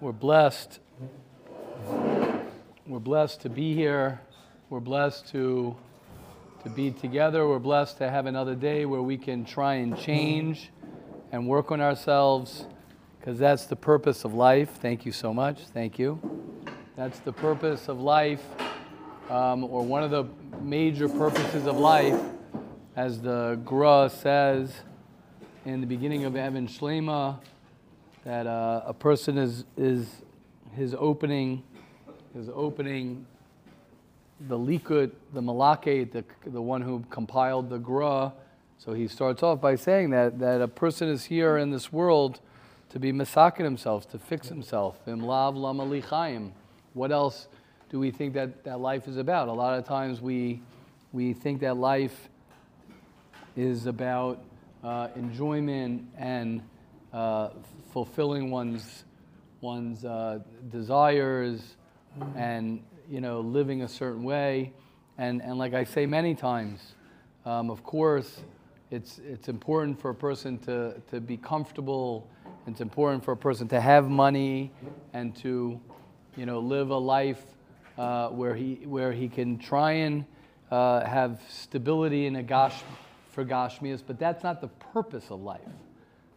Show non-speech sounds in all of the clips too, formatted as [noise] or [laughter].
We're blessed. We're blessed to be here. We're blessed to, to be together. We're blessed to have another day where we can try and change and work on ourselves because that's the purpose of life. Thank you so much. Thank you. That's the purpose of life, um, or one of the major purposes of life, as the Gra says in the beginning of Even Shleimah, that uh, a person is, is his opening, his opening, the Likut, the Malake, the, the one who compiled the Gra. So he starts off by saying that, that a person is here in this world to be masakin himself, to fix himself. Imlav lamalichayim. What else do we think that, that life is about? A lot of times we, we think that life is about uh, enjoyment and uh, fulfilling one's, one's uh, desires and you know, living a certain way. And, and like I say many times, um, of course, it's, it's important for a person to, to be comfortable. It's important for a person to have money and to you know, live a life uh, where, he, where he can try and uh, have stability in a gosh, for Gashmias, but that's not the purpose of life.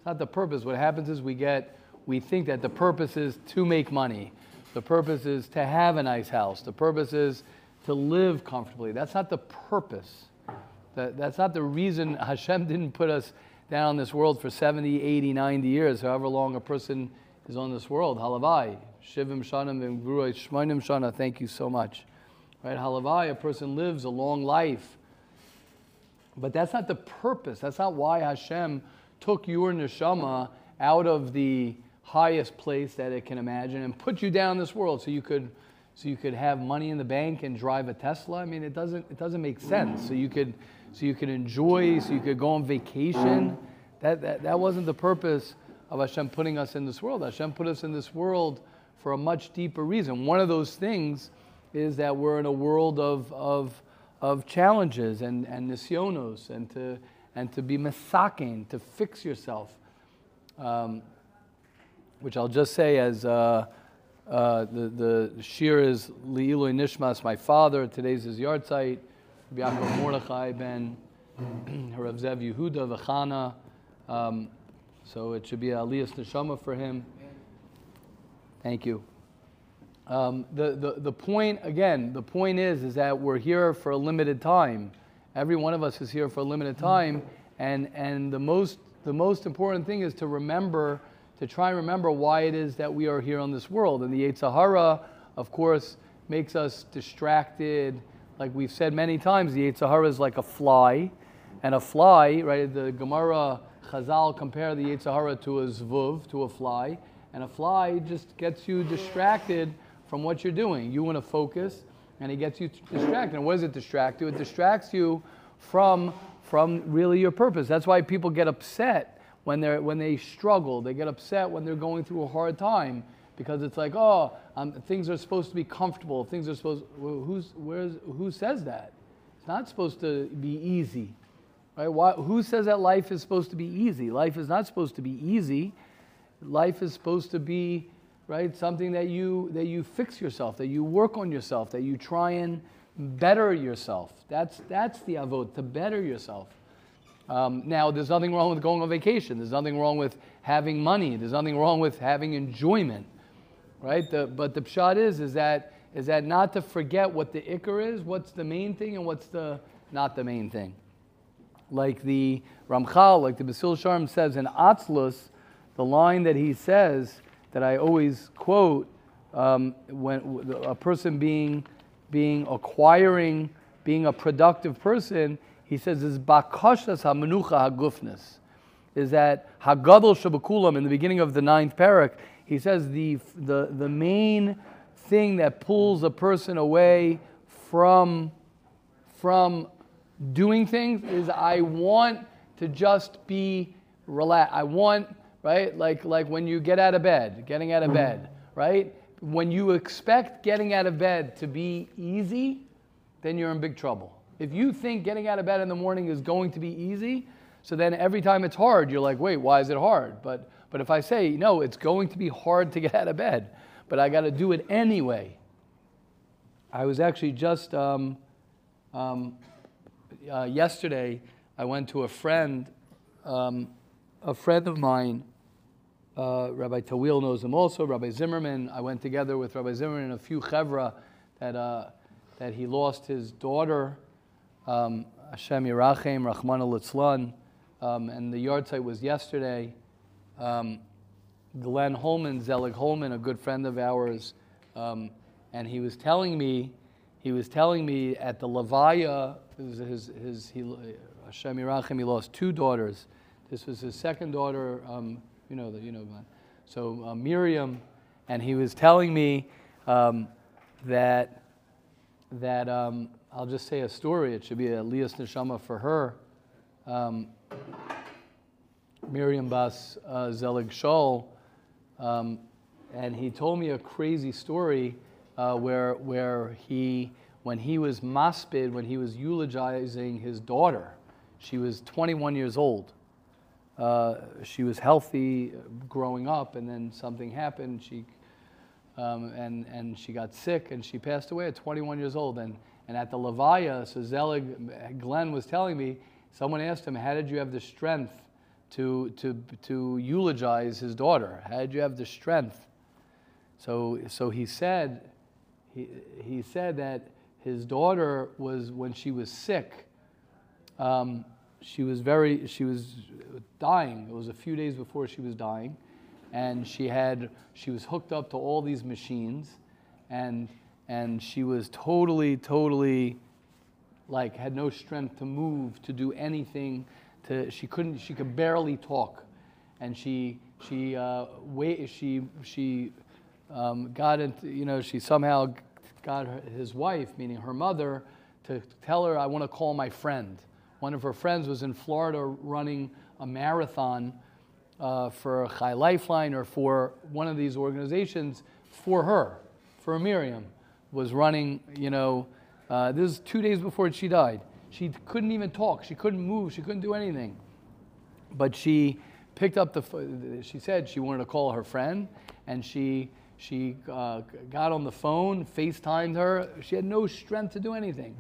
It's not the purpose. What happens is we get, we think that the purpose is to make money. The purpose is to have a nice house. The purpose is to live comfortably. That's not the purpose. That, that's not the reason [laughs] Hashem didn't put us down in this world for 70, 80, 90 years, however long a person is on this world. Halavai, Shivim Shanim and Gruay Shmainim Shana, thank you so much. Right? Halavai, a person lives a long life. But that's not the purpose. That's not why Hashem took your neshama out of the highest place that it can imagine and put you down this world so you could so you could have money in the bank and drive a Tesla. I mean, it doesn't it doesn't make sense. So you could so you could enjoy, so you could go on vacation. That, that, that wasn't the purpose of Hashem putting us in this world. Hashem put us in this world for a much deeper reason. One of those things is that we're in a world of, of, of challenges and, and nisyonos and to, and to be masakin, to fix yourself. Um, which I'll just say as uh, uh, the, the shiur is Li'iloi Nishmas, my father. Today's his yahrzeit. Yaakov Mordechai ben [clears throat] Rav Zev Yehuda V'chana. Um, so it should be Aliyas Neshama for him. Thank you. Um, the, the, the point, again, the point is, is that we're here for a limited time. Every one of us is here for a limited time. And, and the, most, the most important thing is to remember, to try and remember why it is that we are here on this world. And the Yetzer Hara, of course, makes us distracted. Like we've said many times, the Yetzer Hara is like a fly. And a fly, right, the Gemara Chazal compare the Yetzer Hara to a zvuv, to a fly. And a fly just gets you distracted from what you're doing. You want to focus, and it gets you distracted. And what does it distract you? It distracts you from, from really your purpose. That's why people get upset when, they're, when they struggle. They get upset when they're going through a hard time because it's like, oh, um, things are supposed to be comfortable. Things are supposed. Who's, where's, who says that? It's not supposed to be easy, right? Why, who says that life is supposed to be easy? Life is not supposed to be easy. Life is supposed to be right? Something that you that you fix yourself, that you work on yourself, that you try and better yourself. That's that's the avot to better yourself. Um, now, there's nothing wrong with going on vacation. There's nothing wrong with having money. There's nothing wrong with having enjoyment, right? The, but the pshat is is that is that not to forget what the ikar is, what's the main thing, and what's the not the main thing. Like the Ramchal, like the Mesilas Yesharim says in Atzlus, the line that he says that I always quote um, when a person being, being acquiring, being a productive person, he says is bakashas hamenucha hagufnis, is that hagadol shabakulam in the beginning of the ninth parak. He says the, the, the main thing that pulls a person away from, from doing things is I want to just be relaxed. I want right? Like, like when you get out of bed, getting out of bed, right? When you expect getting out of bed to be easy, then you're in big trouble. If you think getting out of bed in the morning is going to be easy, so then every time it's hard, you're like, wait, why is it hard? But, But if I say, no, it's going to be hard to get out of bed, but I got to do it anyway. I was actually just um, um, uh, yesterday. I went to a friend, um, a friend of mine. Uh, Rabbi Tawil knows him also. Rabbi Zimmerman. I went together with Rabbi Zimmerman and a few chevra that uh, that he lost his daughter, um, Hashem Yerachem, Rahman al um, and the yahrzeit was yesterday. Um, Glenn Holman, Zelig Holman, a good friend of ours, um, and he was telling me, he was telling me at the Levaya, his, his, his he, Hashem Yerachem, he lost two daughters. This was his second daughter, um, you know, the, you know, Glenn. So uh, Miriam, and he was telling me um, that that um, I'll just say a story. It should be a Lias Neshama for her. Um, Miriam Bas uh, Zelig Shol, um, and he told me a crazy story uh, where, where he, when he was maspid, when he was eulogizing his daughter, she was 21 years old. Uh, she was healthy growing up, and then something happened. She um, and, and she got sick and she passed away at 21 years old. And, and at the Levaya, so Zelig, Glenn was telling me, someone asked him, How did you have the strength to, to, to eulogize his daughter? How did you have the strength? So, so he said, he, he said that his daughter was, when she was sick, um, she was very, she was dying. It was a few days before she was dying. And she had she was hooked up to all these machines. And and she was totally totally like had no strength to move to do anything to she couldn't she could barely talk. And she she uh, wait she she um, got into you know she somehow got her, his wife meaning her mother to tell her I want to call my friend one of her friends was in Florida running a marathon uh, for Chai Lifeline or for one of these organizations for her, for Miriam, was running, you know, uh, this is two days before she died. She couldn't even talk, she couldn't move, she couldn't do anything. But she picked up the, she said she wanted to call her friend, and she, she uh, got on the phone, FaceTimed her. She had no strength to do anything.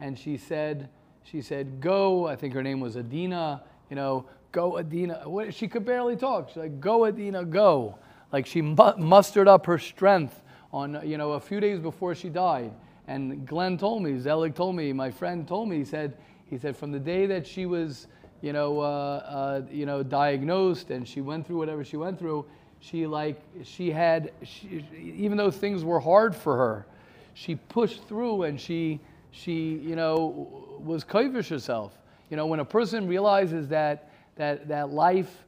And she said, she said, go, I think her name was Adina, you know, go Adina. She could barely talk. She's like, go Adina, go. Like she mustered up her strength on, you know, a few days before she died. And Glenn told me, Zelig told me, my friend told me, he said, he said from the day that she was, you know, uh, uh, you know, diagnosed and she went through whatever she went through, she like, she had, she, even though things were hard for her, she pushed through and she, she, you know, was kovish herself. You know, when a person realizes that that, that life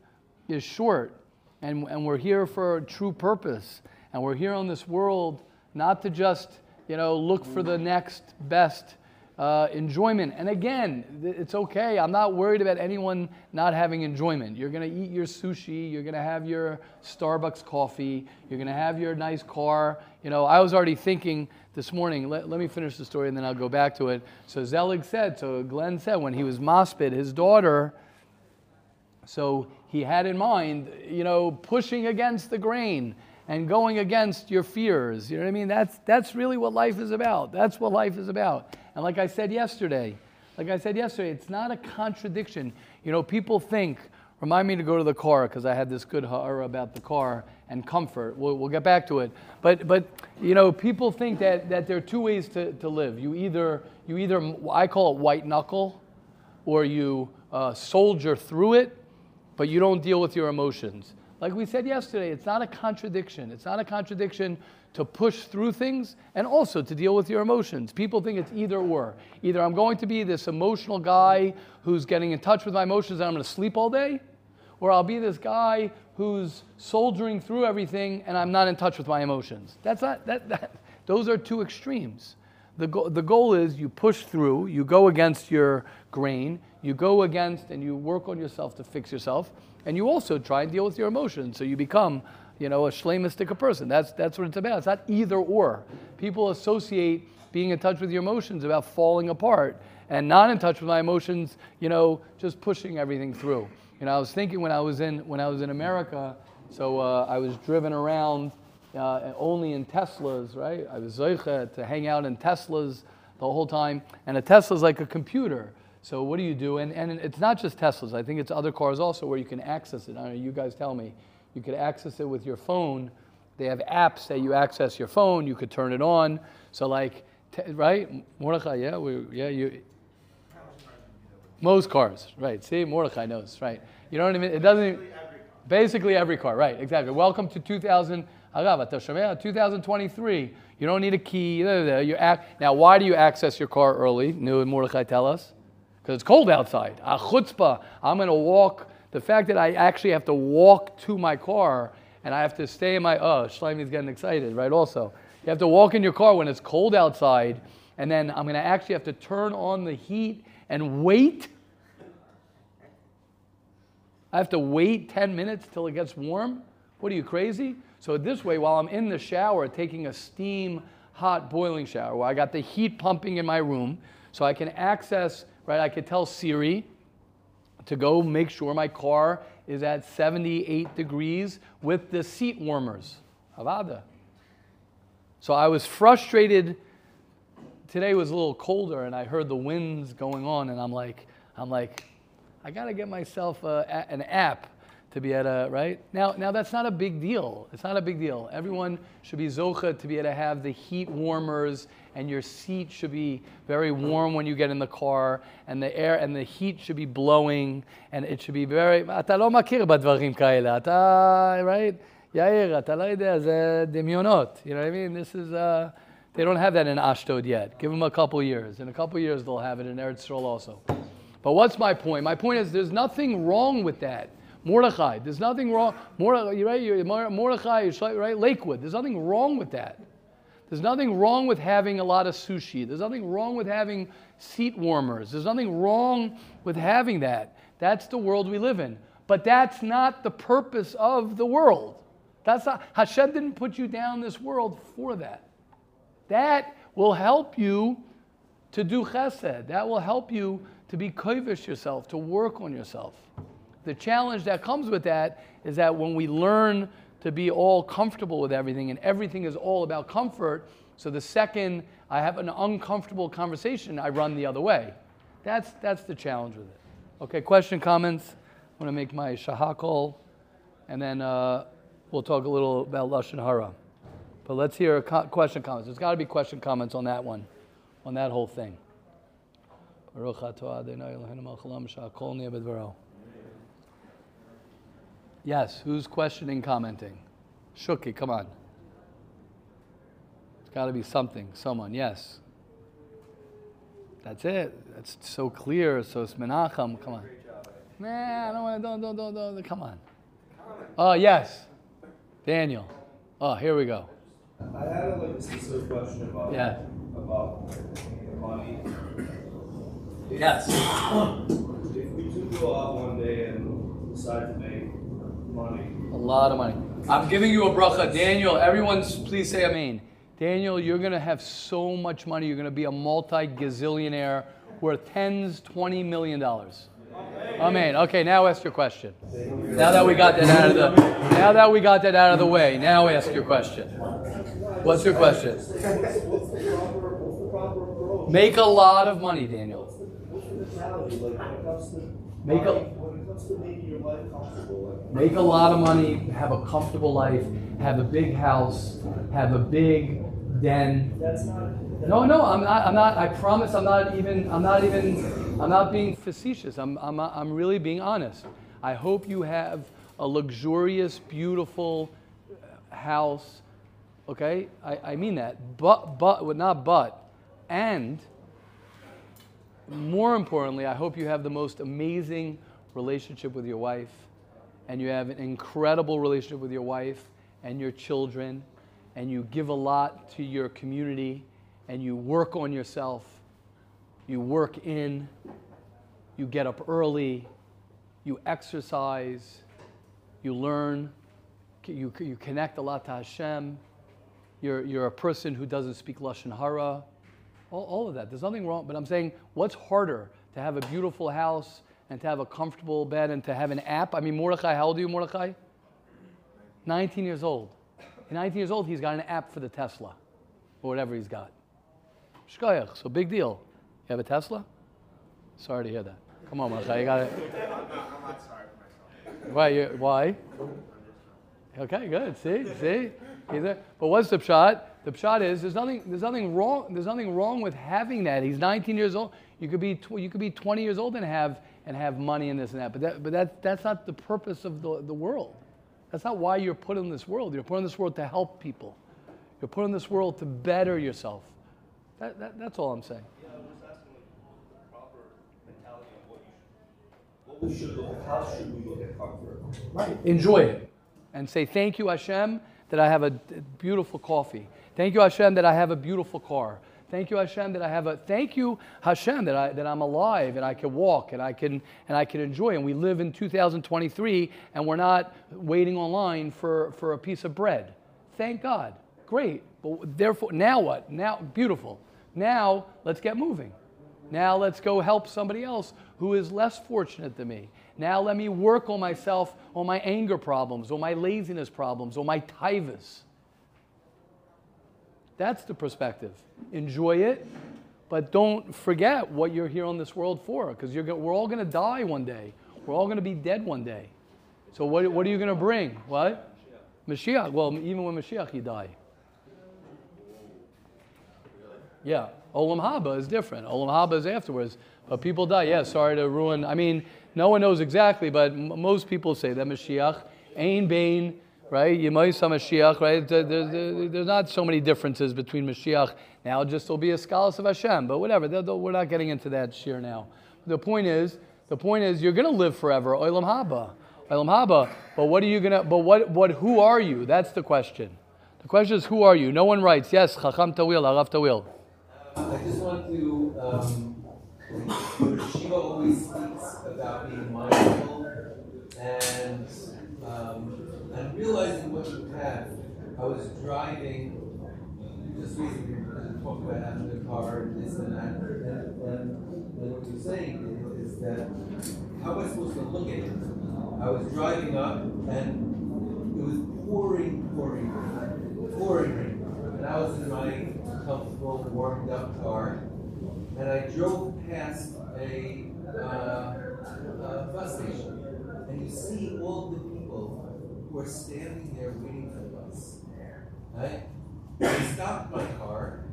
is short and, and we're here for a true purpose. And we're here on this world not to just, you know, look for the next best uh, enjoyment. And again, it's okay. I'm not worried about anyone not having enjoyment. You're going to eat your sushi. You're going to have your Starbucks coffee. You're going to have your nice car. You know, I was already thinking this morning, let, let me finish the story and then I'll go back to it. So Zelig said, so Glenn said, when he was Mospit, his daughter, so he had in mind, you know, pushing against the grain and going against your fears. You know what I mean? That's, that's really what life is about. That's what life is about. And like I said yesterday, like I said yesterday, it's not a contradiction. You know, people think, remind me to go to the car because I had this good horror er, about the car and comfort. We'll, we'll get back to it. But, but you know, people think that, that there are two ways to, to live. You either, you either, I call it white knuckle, or you uh, soldier through it, but you don't deal with your emotions. Like we said yesterday, it's not a contradiction. It's not a contradiction to push through things and also to deal with your emotions. People think it's either or. Either I'm going to be this emotional guy who's getting in touch with my emotions and I'm going to sleep all day, or I'll be this guy who's soldiering through everything and I'm not in touch with my emotions. That's not, that, that, [laughs] those are two extremes. The, go- the goal is you push through, you go against your grain, you go against and you work on yourself to fix yourself, and you also try and deal with your emotions so you become you know, a shlemistic person. That's, that's what it's about. It's not either or. people associate being in touch with your emotions about falling apart and not in touch with my emotions, you know, just pushing everything through. You know, I was thinking when I was in when I was in America, so uh, I was driven around uh, only in Teslas, right? I was zeicha to hang out in Teslas the whole time, and a Tesla is like a computer. So what do you do? And, and it's not just Teslas. I think it's other cars also where you can access it. I know, you guys tell me. You could access it with your phone. They have apps that you access your phone. You could turn it on. So like, t- right? Mordechai, yeah, we, yeah, you. Most cars, right? See, Mordechai knows, right? You know what I mean? It doesn't. Even, basically every car, right? Exactly. Welcome to 2000. 2023. You don't need a key. You act, now, why do you access your car early? New and Mordechai tell us because it's cold outside. A chutzpah. I'm going to walk. The fact that I actually have to walk to my car and I have to stay in my, oh, Shlomi's getting excited, right? Also, you have to walk in your car when it's cold outside, and then I'm going to actually have to turn on the heat and wait. I have to wait 10 minutes till it gets warm. What are you, crazy? So, this way, while I'm in the shower taking a steam hot boiling shower, where I got the heat pumping in my room, so I can access right? I could tell Siri to go make sure my car is at 78 degrees with the seat warmers. Havada. So I was frustrated. Today was a little colder, and I heard the winds going on, and I'm like, I'm like, I gotta get myself uh, a, an app to be at a right now. Now that's not a big deal. It's not a big deal. Everyone should be zocha to be able to have the heat warmers, and your seat should be very warm when you get in the car, and the air and the heat should be blowing, and it should be very. Right? יאיר, אתה לא יודע, זה דמיונות. You know what I mean? This is. Uh, they don't have that in Ashdod yet. Give them a couple years. In a couple years, they'll have it in Eretz Yisrael also. But what's my point? My point is there's nothing wrong with that. Mordechai. There's nothing wrong. Mordechai, right? You're, Mordechai, right? Lakewood. There's nothing wrong with that. There's nothing wrong with having a lot of sushi. There's nothing wrong with having seat warmers. There's nothing wrong with having that. That's the world we live in. But that's not the purpose of the world. That's not, Hashem didn't put you down this world for that. That will help you to do chesed. That will help you to be kovish yourself, to work on yourself. The challenge that comes with that is that when we learn to be all comfortable with everything and everything is all about comfort, so the second I have an uncomfortable conversation, I run the other way. That's, that's the challenge with it. Okay, question, comments? I'm to make my shahakol, and then uh, we'll talk a little about Lashon Hara. But let's hear a co- question, comments. There's got to be question, comments on that one, on that whole thing. Yes, who's questioning, commenting? Shuki, come on. It's got to be something, someone, yes. That's it. That's so clear. So it's Menachem. Come on. Nah, I don't want to, don't, don't, don't, don't. Come on. Oh, yes. Daniel. Oh, here we go. I had a, like specific question about, Yeah. about money. Yes. If we do go out one day and decide to make money, A lot of money. I'm giving you a bracha. Daniel, everyone please say amen. Daniel, you're going to have so much money. You're going to be a multi gazillionaire worth tens, $20 million. Amen. Okay, now ask your question. Now that we got that out of the now that we got that out of the way, now ask your question. What's your question? Make a lot of money, Daniel. Make a- Make a lot of money, have a comfortable life, have a big house, have a big den. No, no, I'm not. I'm not. I promise. I'm not even. I'm not even. I'm not being facetious. I'm. I'm. I'm really being honest. I hope you have a luxurious, beautiful uh, house. Okay, I, I mean that. But, but, well, not but, and more importantly, I hope you have the most amazing relationship with your wife, and you have an incredible relationship with your wife and your children, and you give a lot to your community, and you work on yourself, you work in, you get up early, you exercise, you learn, you, you connect a lot to Hashem, you're, you're a person who doesn't speak Lashon Hara. All, all of that. There's nothing wrong. But I'm saying, what's harder? To have a beautiful house and to have a comfortable bed and to have an app? I mean, Mordechai, how old are you, Mordechai? 19 years old. At 19 years old, he's got an app for the Tesla or whatever he's got. Shkoyach, so big deal. You have a Tesla? Sorry to hear that. Come on, Mordechai, you got it. Why? You, why? Okay, good. See, see. But what's the pshat? The pshat is there's nothing. There's nothing wrong. There's nothing wrong with having that. He's 19 years old. You could be. Tw- you could be 20 years old and have and have money and this and that. But that. But that. That's not the purpose of the the world. That's not why you're put in this world. You're put in this world to help people. You're put in this world to better yourself. That, that, that's all I'm saying. Yeah, I was asking like the proper mentality of what you should, what we should look, how should we look at comfort? Right. Enjoy it. And say, thank you, Hashem, that I have a beautiful coffee. Thank you, Hashem, that I have a beautiful car. Thank you, Hashem, that I have a. Thank you, Hashem, that I that I'm alive and I can walk and I can and I can enjoy. And we live in 2023, and we're not waiting online for for a piece of bread. Thank God. Great. But therefore, now what? Now, beautiful. Now let's get moving. Now let's go help somebody else who is less fortunate than me. Now let me work on myself, on my anger problems, on my laziness problems, on my tivus. That's the perspective. Enjoy it, but don't forget what you're here on this world for, because we're all going to die one day. We're all going to be dead one day. So what, what are you going to bring? What? Mashiach. Well, even when Mashiach, you die. Yeah, Olam Haba is different. Olam Haba is afterwards, but people die. Yeah, sorry to ruin. I mean, no one knows exactly, but m- most people say that Mashiach, Ein Bain, right? Yemaisa Mashiach, right? There- there- there- there's not so many differences between Mashiach. Now, just there'll be a scholars of Hashem, but whatever. They'll- they'll- We're not getting into that share now. The point is, the point is, you're going to live forever. Olam Haba, Olam Haba. But what are you going to? But what? What? Who are you? That's the question. The question is, who are you? No one writes. Yes, Chacham Tawil, Arav Tawil. I just want to, um, Shiva always speaks about being mindful and, um, and realizing what you have. I was driving just recently, talked about having a car and this and that, and, and, and what you're saying is, is that, how am I supposed to look at it? I was driving up and it was pouring, pouring pouring rain. And I was in my comfortable, warmed up car, and I drove past a, uh, a bus station, and you see all the people who are standing there waiting for the bus. Right? I stopped my car,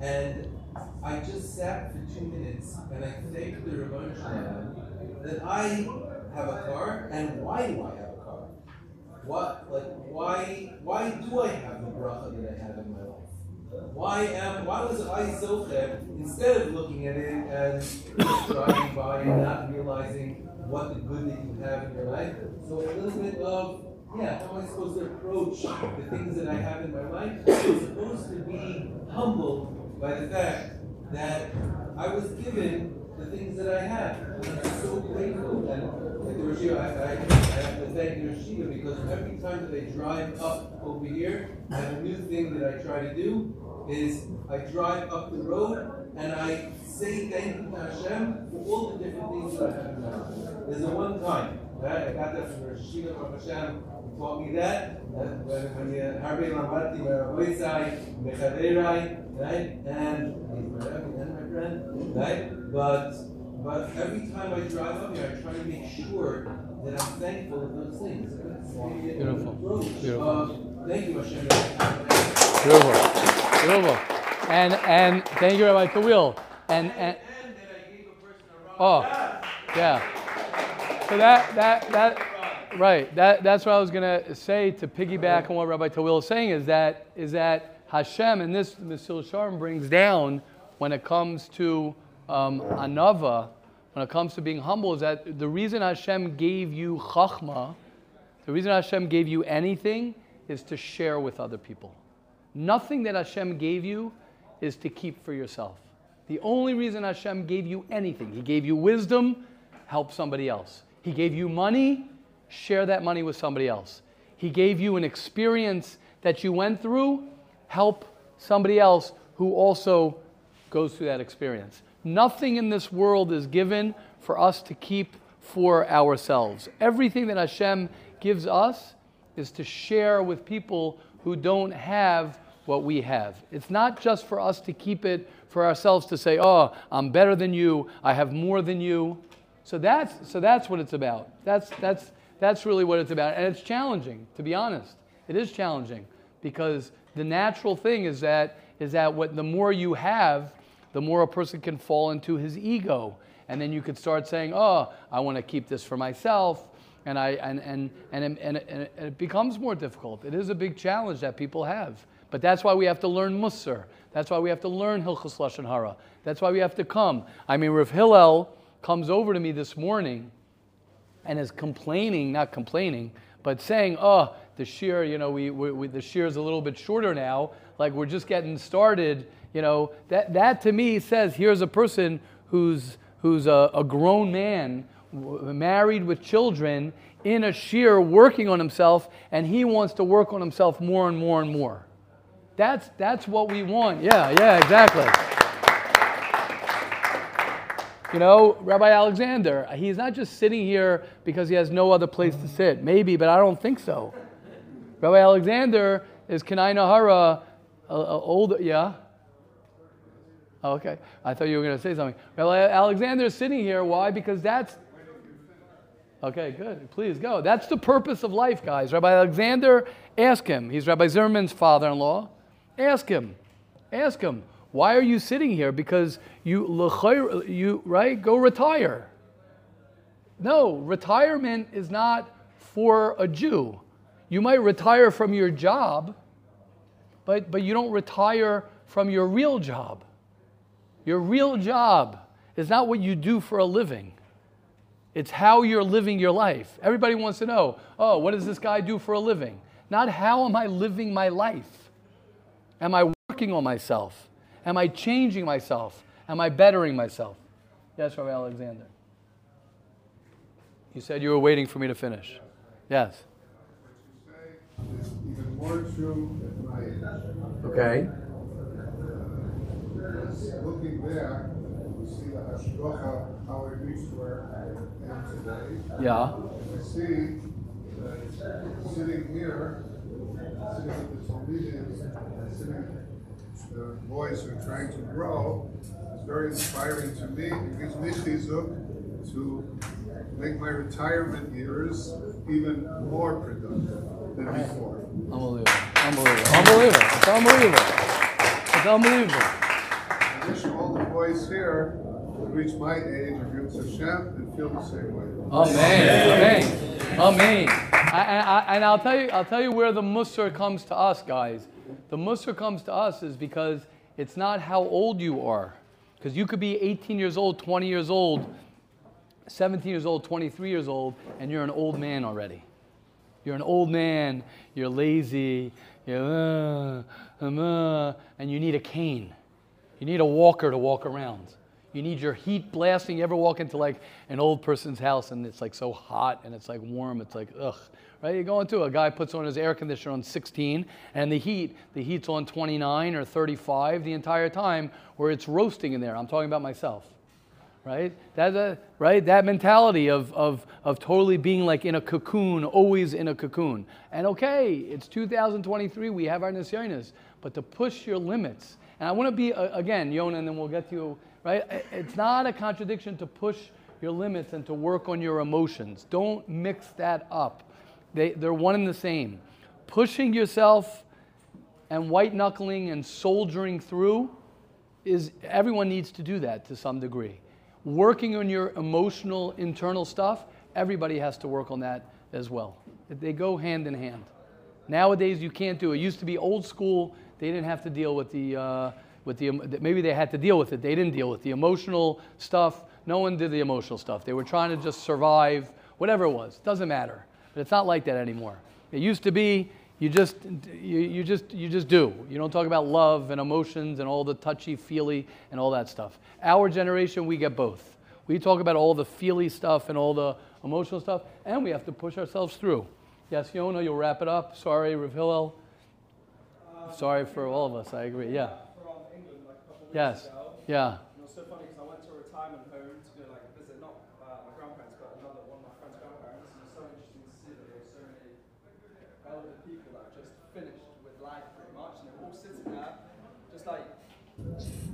and I just sat for two minutes, and I thanked the Rabbanu that I have a car, and why do I have a car? What, like, why, why do I have the bracha that I have in my life? Why am, why was I zochet instead of looking at it as driving by and not realizing what the good that you have in your life? So a little bit of, yeah, how am I supposed to approach the things that I have in my life? I'm supposed to be humbled by the fact that I was given the things that I have. I'm so grateful. And Rashida, I, I, I have to thank the because every time that I drive up over here, I have a new thing that I try to do is I drive up the road and I say thank you to Hashem for all the different things that I have in my life. There's a one time, right? I got that from Rashida from Hashem who taught me that. When when you Harbeh Lamadti, Meraboisai, Mechaverai, right? And he's my and my friend, right? But but every time I drive up here, I try to make sure that I'm thankful of those things. Beautiful. Beautiful. Uh, thank you, Hashem. Beautiful. Beautiful. And and thank you, Rabbi Tawil. And and oh, yeah. So that that that right. That that's what I was gonna say to piggyback on what Rabbi Tawil is saying is that is that Hashem and this Mesilas Yesharim brings down when it comes to um, anava, when it comes to being humble, is that the reason Hashem gave you chachma, the reason Hashem gave you anything is to share with other people. Nothing that Hashem gave you is to keep for yourself. The only reason Hashem gave you anything, He gave you wisdom, help somebody else. He gave you money, share that money with somebody else. He gave you an experience that you went through, help somebody else who also goes through that experience. Nothing in this world is given for us to keep for ourselves. Everything that Hashem gives us is to share with people who don't have what we have. It's not just for us to keep it for ourselves to say, "Oh, I'm better than you. I have more than you." So that's so that's what it's about. That's that's that's really what it's about. And it's challenging, to be honest. It is challenging because the natural thing is that is that what the more you have, the more a person can fall into his ego. And then you could start saying, "Oh, I want to keep this for myself." And, I, and, and, and, and, and it becomes more difficult. It is a big challenge that people have. But that's why we have to learn Musar. That's why we have to learn Hilchus Lashon Hara. That's why we have to come. I mean, Rav Hillel comes over to me this morning and is complaining, not complaining, but saying, oh, the shiur, you know, we, we, we, the shiur is a little bit shorter now. Like we're just getting started. You know, that, that to me says here's a person who's, who's a, a grown man married with children in a shiur working on himself and he wants to work on himself more and more and more that's that's what we want yeah yeah exactly you know rabbi alexander he's not just sitting here because he has no other place to sit maybe but i don't think so rabbi alexander is kanai nahara uh, older yeah Oh, okay. I thought you were going to say something. Rabbi Alexander is sitting here. Why? Because that's Okay, good. Please go. That's the purpose of life, guys. Rabbi Alexander, ask him. He's Rabbi Zimmerman's father in law. Ask him. Ask him. Why are you sitting here? Because you, you, right? Go retire. No, retirement is not for a Jew. You might retire from your job, but, but you don't retire from your real job. Your real job is not what you do for a living. It's how you're living your life. Everybody wants to know, oh, what does this guy do for a living? Not how am I living my life? Am I working on myself? Am I changing myself? Am I bettering myself? Yes, Rabbi Alexander. You said you were waiting for me to finish. Yes. even more true at my age. Okay. Looking back, we see the hashgacha, how I reached where I am today. Yeah. I see that sitting here, the boys who are trying to grow, it's very inspiring to me. It gives me chizuk to make my retirement years even more productive than before. Unbelievable. Unbelievable. Unbelievable. It's unbelievable. It's unbelievable. I wish all the boys here would reach my age of Yud Hashem and feel the same way. Amen. Amen. Amen. I, [laughs] And I'll tell you, I'll tell you where the musar comes to us, guys. The musar comes to us is because it's not how old you are. Because you could be 18 years old, 20 years old, 17 years old, 23 years old, and you're an old man already. You're an old man, you're lazy, you're, uh, uh, and you need a cane. You need a walker to walk around. You need your heat blasting. You ever walk into like an old person's house and it's like so hot and it's like warm, it's like, ugh, right? You go into a guy puts on his air conditioner on 16 and the heat, the heat's on 29 or 35 the entire time where it's roasting in there. I'm talking about myself right? That, uh, right? That mentality of, of, of totally being like in a cocoon, always in a cocoon. And okay, it's 2023, we have our nisyonis, but to push your limits. And I want to be, uh, again, Yona, and then we'll get to you, right? It's not a contradiction to push your limits and to work on your emotions. Don't mix that up. They, they're one and the same. Pushing yourself and white knuckling and soldiering through is everyone needs to do that to some degree working on your emotional internal stuff, everybody has to work on that as well. They go hand in hand. Nowadays, you can't do it. it used to be old school. They didn't have to deal with the, uh, with the, maybe they had to deal with it. They didn't deal with the emotional stuff. No one did the emotional stuff. They were trying to just survive, whatever it was. Doesn't matter. But it's not like that anymore. It used to be you just you, you just you just do you don't talk about love and emotions and all the touchy feely and all that stuff our generation we get both we talk about all the feely stuff and all the emotional stuff and we have to push ourselves through yes yona you'll wrap it up sorry rav hillel sorry for all of us. I agree. Yeah. from England like a couple of weeks Yes. ago. Yeah. And it was so funny because I went to a retirement home to go like visit not uh, my grandparents but another one of my friend's grandparents. And it was so interesting to see that there were so many elder people that just finished with life pretty much, and they're all sitting there, just like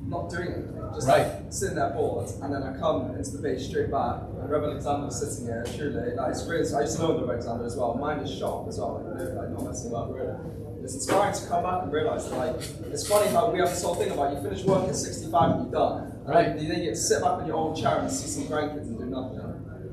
not doing anything, just Right. like sitting there bored. And then I come into the beach straight back, and Reverend Alexander was sitting here. Truly, like it's really, I used to know Reverend Alexander as well. Mine is shocked as well, like, like not messing about really. It's inspiring to come back and realise that like it's funny how we have this whole thing about you finish work at 65 and you're done. And Right. then you then get to sit back in your old chair and see some grandkids and do nothing.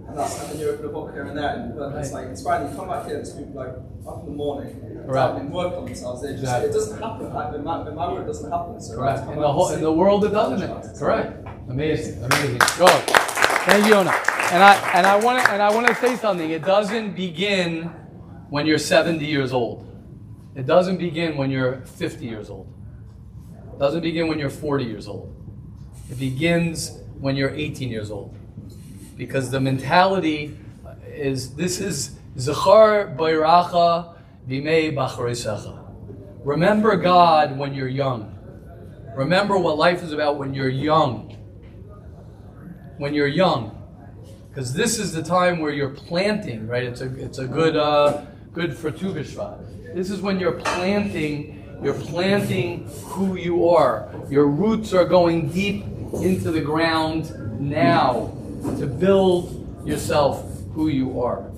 And that's and then you open a book here and there, and but it's like inspiring. You come back here, and there's people like up in the morning, Right. and work on themselves. They just Exactly. it doesn't happen. Like in my, in my world, it doesn't happen. So Correct. In the whole in the world, it doesn't. It? Correct. Amazing. Amazing. Go. Thank you, Ona. And I and I want to and I want to say something. It doesn't begin when you're 70 years old. It doesn't begin when you're 50 years old. It doesn't begin when you're 40 years old. It begins when you're 18 years old. Because the mentality is this is Zachar Bayracha Bimei Bacharisecha. Remember God when you're young. Remember what life is about when you're young. When you're young. Because this is the time where you're planting, right? It's a, it's a good, uh, good for Tu B'Shvat. This is when you're planting, you're planting who you are. Your roots are going deep into the ground now to build yourself who you are.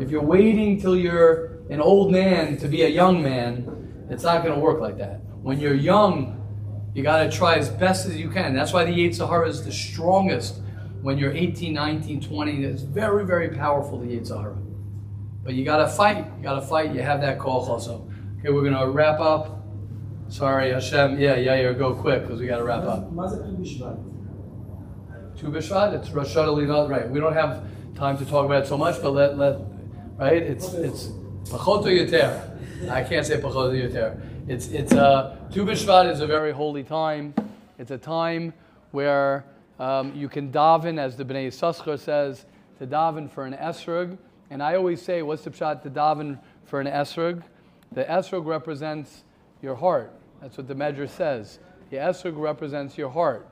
If you're waiting till you're an old man to be a young man, it's not going to work like that. When you're young, you got to try as best as you can. That's why the Yetzer Sahara is the strongest when you're 18, 19, 20. It's very, very powerful, the Yetzer Sahara. But you got to fight. You got to fight. You have that call also. Okay, we're to wrap up. Sorry, Hashem. Yeah, yeah, yeah, go quick because we got to wrap up. Tu B'Shvat, it's Rosh Hashanah, right? We don't have time to talk about it so much, but let, let right? It's it's Pachot Yoter. I can't say Pachot Yoter. It's it's uh, Tu B'Shvat is a very holy time. It's a time where um, you can daven, as the Bnei Yissaschar says, to daven for an esrog. And I always say, what's the pshat to daven for an esrog? The esrog represents your heart. That's what the Medrash says. The esrog represents your heart.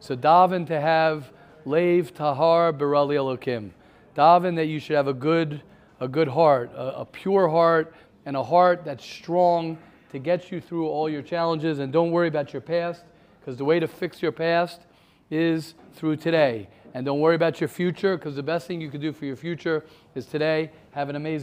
So daven to have leiv tahar berali elokim. Daven that you should have a good, a good heart, a, a pure heart, and a heart that's strong to get you through all your challenges. And don't worry about your past, because the way to fix your past is through today. And don't worry about your future, because the best thing you can do for your future is today. Have an amazing